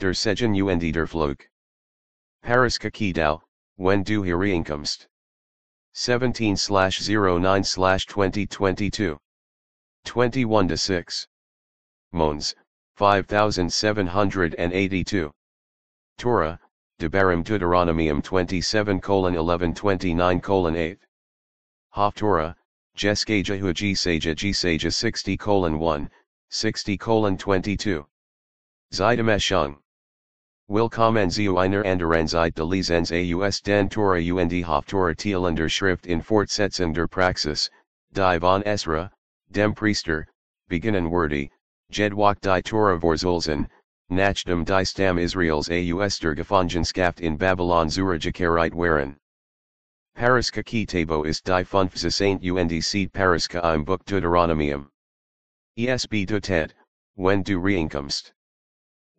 Der Segen und der Flug. Paris Kakidau, when du hereinkommst. 17 09 2022. 21 6. Mons, 5782. Torah, Debarim Deuteronomium 27 11 29 8. Haftorah, Jeskaja Hujisaja Jisaja 60 1, 60 22. Zeidameshung. Willkommen zu einer anderen Zeit de Lesens aus den Tora und Haftorah Tielander Schrift in Fortsetzung der Praxis, die von Esra, dem Priester, beginnen wordy, Jedwach die Tora Vorzulzen, Nachdem die Stam Israels aus der Gefangenschaft in Babylon zurückgekehrt waren. Pariska Kitabo ist die Fünfze Saint und Seed Pariska im Buch Deuteronomium. ESB Doted, wenn du reinkommst.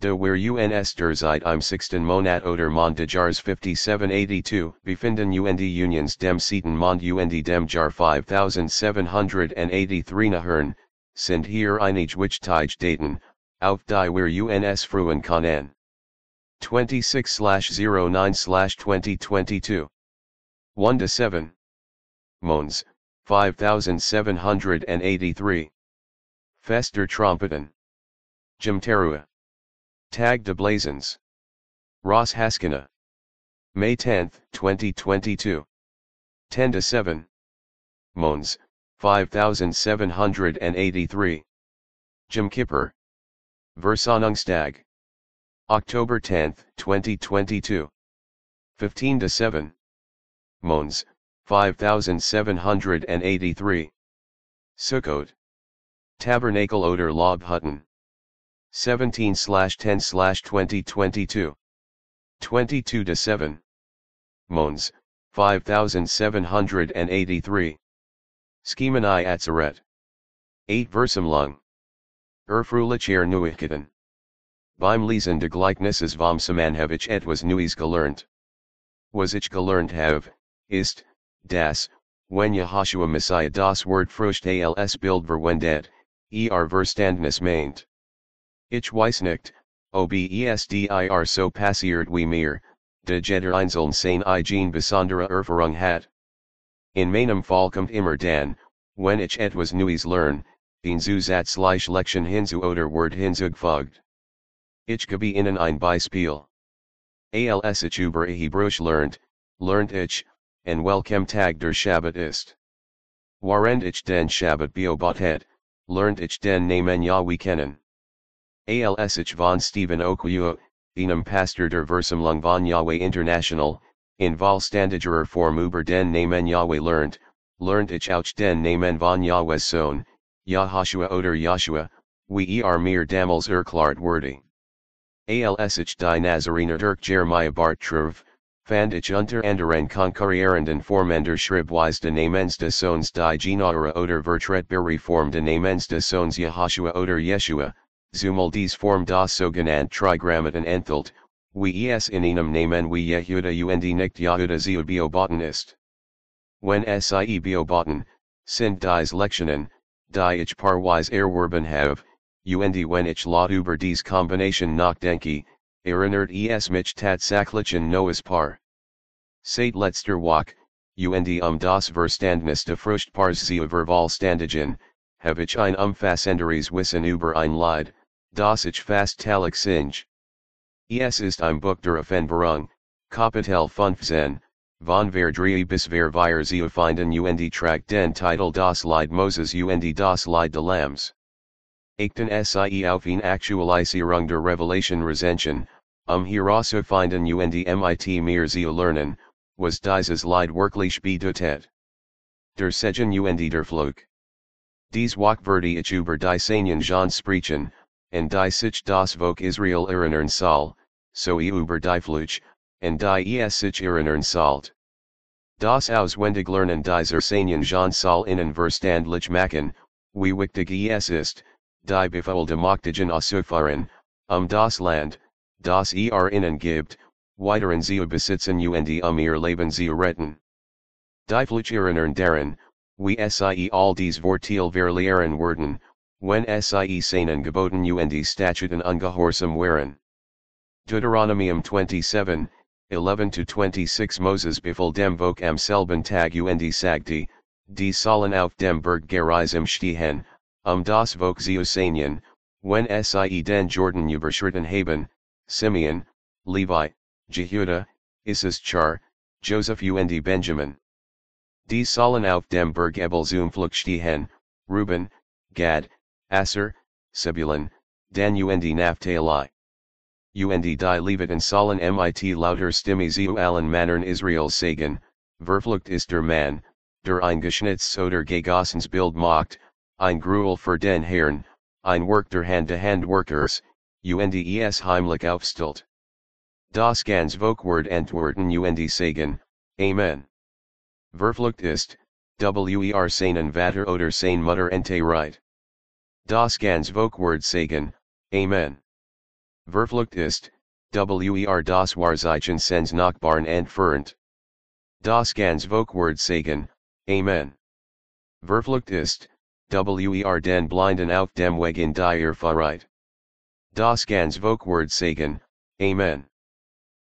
De where uns der Zeit im sechsten Monat oder Mond des Jahres 5782 befinden und Unions dem siebten Mond und dem Jahr 5783 nachhören, sind hier einige wichtige Daten, auf die wir uns freuen können. 26-09-2022 1 to 7. Mons, 5783. Fester Trompeten. Jimterua. Tag de Blazons. Rosh Hashana. May 10, 2022. 10 to 7. Mons, 5783. Yom Kippur. Versanungstag. October 10, 2022. 15 to 7. Mons, 5783. Sukkot. Tabernacle Oder Log Hutton. 17 10 2022. 22 to 7. Mons, 5783. Shemini Atzeret. 8 Versumlung. Erfrulicher Neuigkeiten. Beim Lesen de Gleichnisses vom Samanhevich etwas Neues gelernt. Was ich gelernt have, ist, das, wenn Yehoshua Messiah das Wort Frucht als Bild verwendet, er Verstandnis meint. Ich weiß nicht, ob es dir so passiert wie mir, de jeder einzeln sein eigen besondere Erfahrung hat. In meinem Fall kommt immer dann, wenn ich etwas Neues lern, den Zusatzliche Lection hinzu oder Wort hinzugefügt. Ich gebe Ihnen ein Beispiel. Als ich über Hebräisch lernt, lernt ich, en welchem Tag der Shabbat ist. Warend ich den Shabbat beobachtet, lernt ich den Namen Yahweh kennen. Als ich von Steven Okwu, einem Pastor der Versammlung von Yahweh International, in Vollständigerer Form über den Namen Yahweh lernt, lernt ich auch den Namen von Yahweh's Sohn, Yahoshua oder Yahshua, wie er mir damals erklärt wurde. Als ich die Nazarener Dirk Jeremyah Bartruv, fand ich unter anderen konkurrierenden Formen der Schreibweise namens des Sohns die Genera oder Vertretbare Form de namens des Sohns Yehoshua oder Yeshua, zumal dies Form das sogenannte Trigrammaton enthält, wie es in einem Namen wie Yehudah und nicht Yahudah zu beobachten ist. Wenn sie beobachten, sind dies Lektionen, die ich paarweise erwerben have, und wenn ich laut über dies Kombination nachdenke, erinnert es mich tatsächlich Noahs Par. Seit letzter Woche, und um das Verständnis de Fruchtpaars zu vervollständigen, habe ich ein umfassenderes Wissen über ein Lied, das ich fast talig singe. Es ist ein Buch der Offenbarung, Kapitel 15, von Verdrie bis wir zu finden und Track den Titel das Lied Moses und das Lied de Lambs. Achten sie auf ihn Aktualisierung der Revelation Rezension, um herauszufinden und mit mir zu lernen, was dieses Lied wirklich bedeutet. Der Segen und der Flug. Dies Wach werde ich über die Seinen Jean sprechen, and die sich das Volk Israel erinnern soll, so e über die Fluch, and die es sich erinnern sollt. Das auswendig lernen dieser Seinen Jean soll innen verstandlich machen, wie wichtig es ist, die Befolde Machtigen auszufahren, um das Land, das er innen gibt, weiteren zu besitzen und um ihr Leben zu retten. Die Flucherinnern darin, wie sie all dies Vorteil verlieren werden, wenn sie seinen geboten und Statuten ungehorsam waren. Deuteronomium 27, 11 to 26 Moses befel dem Vok am selben Tag und sagte, die sollen auf dem Berg Gerizim stehen, um das Vok zu when sie den Jordan überschritten haben, Simeon, Levi, Jehuda, Issachar, Joseph und Benjamin. Die sollen auf dem Berg Ebal zum Flug stehen, Reuben, Gad, Asser, Zebulun, Dan und Naphtali. Und die Leviten sollen mit lauter Stimme zu allen Mannern Israel sagen, verflucht ist der Mann, der ein Geschnitz oder Gegossens Bild macht, ein Gruel für den Herrn, ein Work der Hand-to-Hand-Workers, und es heimlich aufstellt. Das ganz Vokwort Antworten und sagen, Amen. Verflucht ist, wer seinen Vater oder seine Mutter ente right. Das ganz Vokwort sagen, Amen. Verflucht ist, wer das Wahrzeichen sens Nachbarn entfernt. Das ganz Vokwort sagen, Amen. Verflucht ist, wer den Blinden auf dem Weg in die Irrfahrt. Das ganz Vokwort sagen, Amen.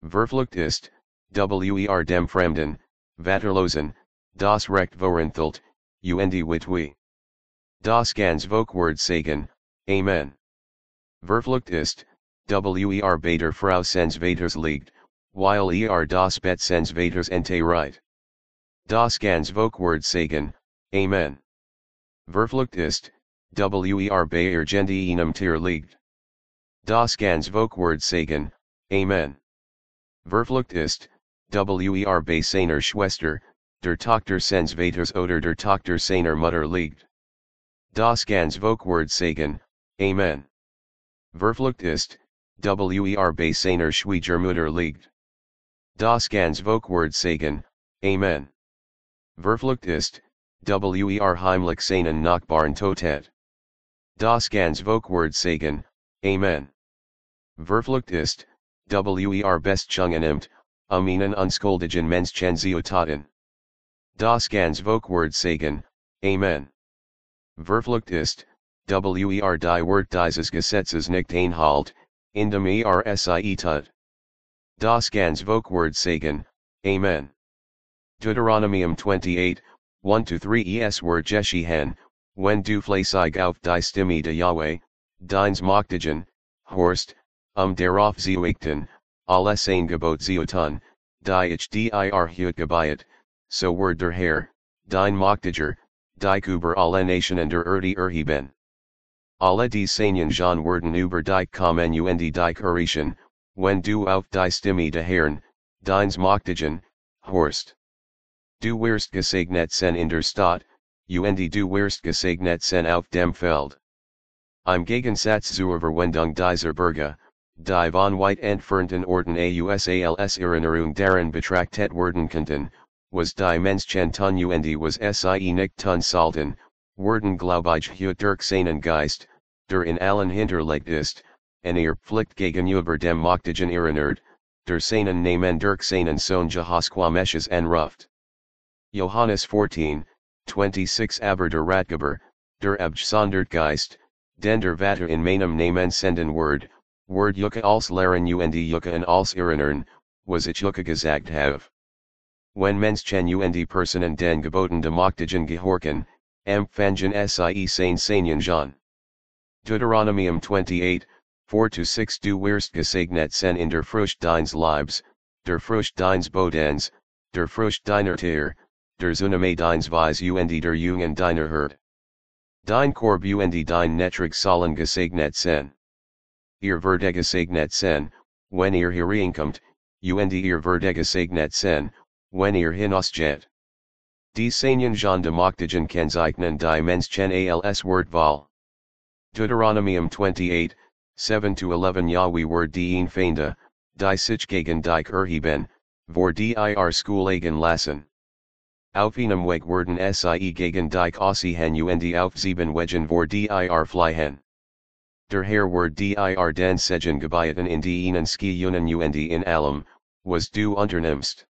Verflucht ist, wer dem Fremden, Vaterlosen, das Recht vorenthalt, und witwi. Das ganz Vokwort sagen, Amen. Verflucht ist, wer Bader Frau sens Vaters liegt, weil er das Bet sens Vaters ente right. Das ganz Vokwort sagen, Amen. Verflucht ist, wer Bayer Gendi einem Tier liegt. Das ganz Vokwort sagen, Amen. Verflucht ist, wer bei seiner Schwester, der Tochter sens Vaters oder der Tochter seiner Mutter liegt. Das ganz Vokwort sagen, Amen. Verflucht ist, wer bei seiner Schwiegermutter liegt. Das ganz Vokwort sagen, Amen. Verflucht ist, wer heimlich seinen Nachbarn totet. Das ganz Vokwort sagen, Amen. Verflucht ist, wer best chungenimmt, um ihnen unskoldigen Menschen zu taten. Das ganz Vokwort sagen, Amen. Verflucht ist, wer die Wort dieses Gesetzes nicht einhalt, indem er sie tut. Das ganz Vokwort sagen, Amen. Deuteronomium 28, 1-3 Es word Jeshihen, when du fleissig auf die Stimme de Yahweh, dines Moktigen, Horst, um darauf zuichten, alles ein Gebot zuutun, die ich dir hut gebiet, so word der Herr, dein Moktiger, die Kuber alle Nationen der Erde erheben. Alle die Sanien Jean werden über die Kommen und die Kurischen, wenn du auf die Stimme de Herrn, deins Moktigen, Horst. Du wirst gesegnet sen in der Stadt, und du wirst gesegnet sen auf dem Feld. Im Gegensatz zur Verwendung dieser Berge, die von weit entfernten Orten ausals Erinnerung daran betrachtet werden könnten, was tun und was sie nicht tun sollten, werden glaubig hut durch seinen Geist, der in allen hinterlegt ist, en ihr Pflicht gegenüber dem Moktigen erinnert, der seinen Namen durch seinen Sohn Yehoshua Messiah enruft. Johannes 14, 26 Aber der Ratgeber, der Abgesondert Geist, den der Vater in meinem Namen senden Word, Word Yucca als Laren und Yucca und als Erinnern, was ich Yucca gesagt have. Wenn Menschen und Personen den Geboten de Moktigen gehorchen, empfangen sie sein Sanien Jean. Deuteronomium 28, 4-6 Du wirst gesegnet sen in der Frucht deines Leibs, der Frucht deines Bodens, der Frucht deiner Tier, der Zuname deines Weis und der Jungen deiner Herd. Dein Korb und dein Netrig sollen gesegnet sen. Ihr werdet gesegnet sen, wenn ihr hereinkommt, und ihr werdet gesegnet sen, wenn ihr hinausgeht. Die Sanien Jean de Moktigen kenzeichnen die Menschen als Wortwahl. Deuteronomium 28, 7-11 Yahweh word dien feinde, die sich gegen dich erheben, vor dir Schoolagen lassen. Auf einem Weg werden sie gegen dich aussehen und auf sieben Wegen vor dir fliehen. Der Herr word dir den Segen gebieten in die ihnen skiunen und in allem, was du unternimmst.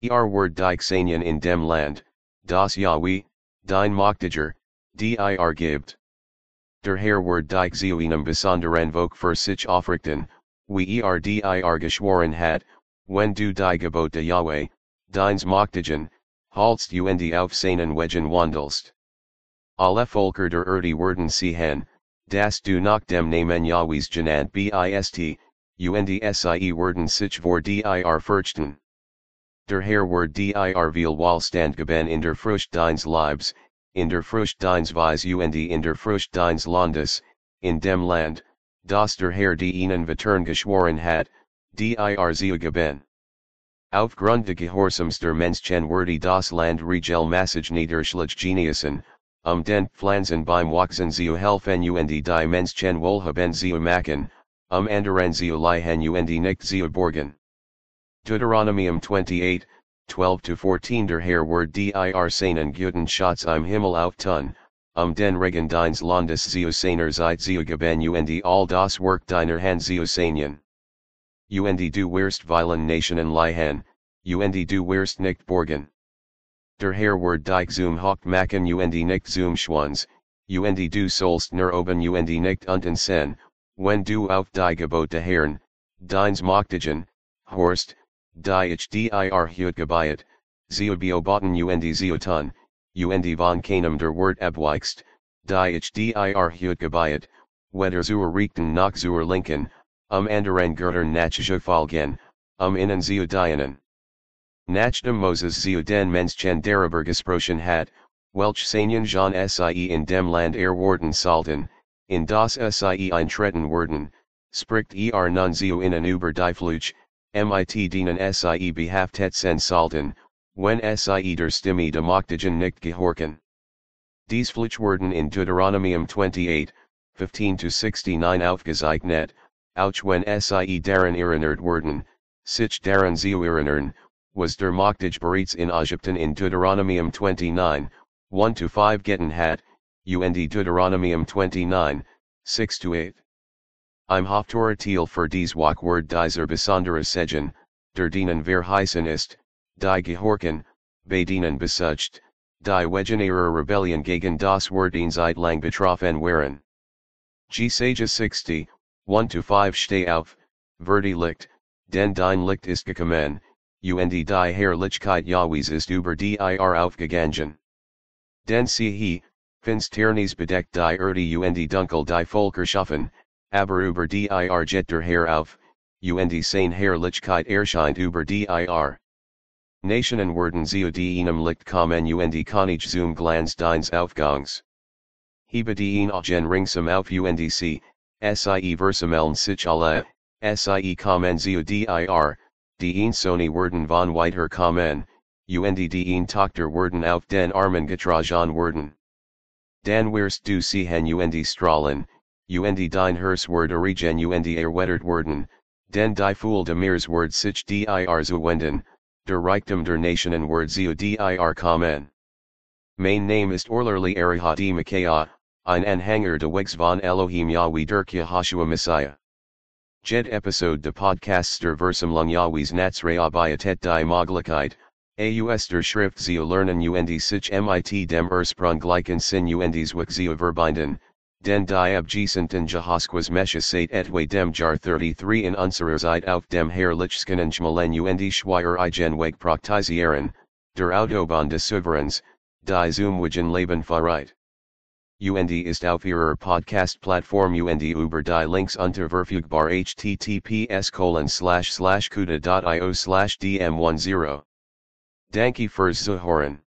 Er word segnen in dem Land, das Yahweh, dein Moktiger, dir gibt. Der Herr word einem besonderen Vok für sich aufrichten, we er dir geschworen hat, wenn du die Gebote de Yahweh, deins Machtigen, haltst und auf seinen Wegen wandelst. Alle Volker der Erde werden sehen, das du nach dem Namen Yahwehs genannt bist, und sie werden sich vor dir fürchten. Der Herr dir viel Wohlstand geben in der Frucht deins Leibs, in der Frucht deins Weis und in der Frucht deins Landes, in dem Land, das der Herr die ihnen Vetern geschworen hat, dir zu geben. Aufgrund de Gehorsams der Menschen wurde das Land Regel Massage Niederschlag Geniusen, um den Pflanzen beim Wachsen zu helfen und die Menschen wohlhaben zu machen, um anderen zu liehen und nicht zu borgen. Deuteronomium 28, 12-14 Der Herr wird dir seinen guten Schatz im Himmel auftun, um den Regen deines Landes zu seiner Zeit zu geben und all das Werk deiner Hand zu segnen. Und du wirst vielen Nationen liehen, und du wirst nicht borgen. Der Herr wird dich zum Hoch machen und nicht zum Schwanz, und du sollst nur oben und nicht unten sein, wenn du auf die Gebote Herrn, deins Machtigen, horst, die ich dir hut gebiet, zu beobachten und zu tun, und von keinem der Wort abweichst, die ich dir hut gebiet, weder zur rechten noch zur linken, um anderen Göttern nach zu folgen, um ihnen zu dienen. Nachdem Moses zu den Menschen darüber gesprochen hat, welch seinen John sie in dem Land er worden sollten, in das sie eintreten werden, spricht er nun zu ihnen über die Fluch, mit denen sie behaftet sollten, wenn sie der Stimme de Machtigen nicht gehorchen. Dies Fluch werden in Deuteronomium 28, 15-69 aufgezeichnet, auch wenn sie daran erinnert werden, sich daran zu erinnern, was der Machtige bereits in Egypten in Deuteronomium 29, 1-5 getten hat, und Deuteronomium 29, 6-8. Im Haftoratiel für dies Wachwort dieser besondere Segen, der dienen verheißen ist, die gehorchen, bei denen besucht, die wegen ihrer Rebellion gegen das Wort in Zeit lang betroffen waren. G. Sage 60, 1-5 Steh auf, Verdi Licht, denn dein Licht ist gekommen, und die Herrlichkeit Yahwehs ist über dir aufgegangen. Denn siehe, finsternis bedeckt die Erde und dunkel die Volker schaffen, aber über dir jet der Herr auf, und seine Herrlichkeit erscheint über dir. Nationen werden zu einem Licht kommen und König zum Glanz deines Aufgangs. Hebe dien gen ringsum auf und sie, versammeln sich alle, sie kommen zu dir, die Sony werden von weiter kommen, und die Tochter werden auf den Armen getragen werden. Dan wirst du sehen und strahlen, und dein Herz wird erregen und erwettert werden, den die Fool de Mirs wird sich dir zuwenden, der Reichtum der Nationen wird zu dir kommen. Mein Name ist Orlerli Orlerly Arihati Micaiah, ein Anhänger de Wegs von Elohim Yahweh der Yahashua Messiah. Jed episode de podcaster versum lung Yahweh's Natsre Abayatet die Moglikkeit, Aus der Schrift zu lernen und sich mit dem Ursprung gleichen Sinn und Zweck zu verbinden, Den die abgesandten Jahasquas Meshasate etwe dem Jar 33 in unserer Zeit auf dem Herrlichskennen Schmalen und Schweier igen Weg praktisieren, der Autobahn des Souveräns, die Zoomwagen Leben Fahrreit. UND ist auf ihrer Podcast-Plattform UND über die Links unter verfügbar https colon slash slash kuda.io slash dm10. Danke fürs Zuhören.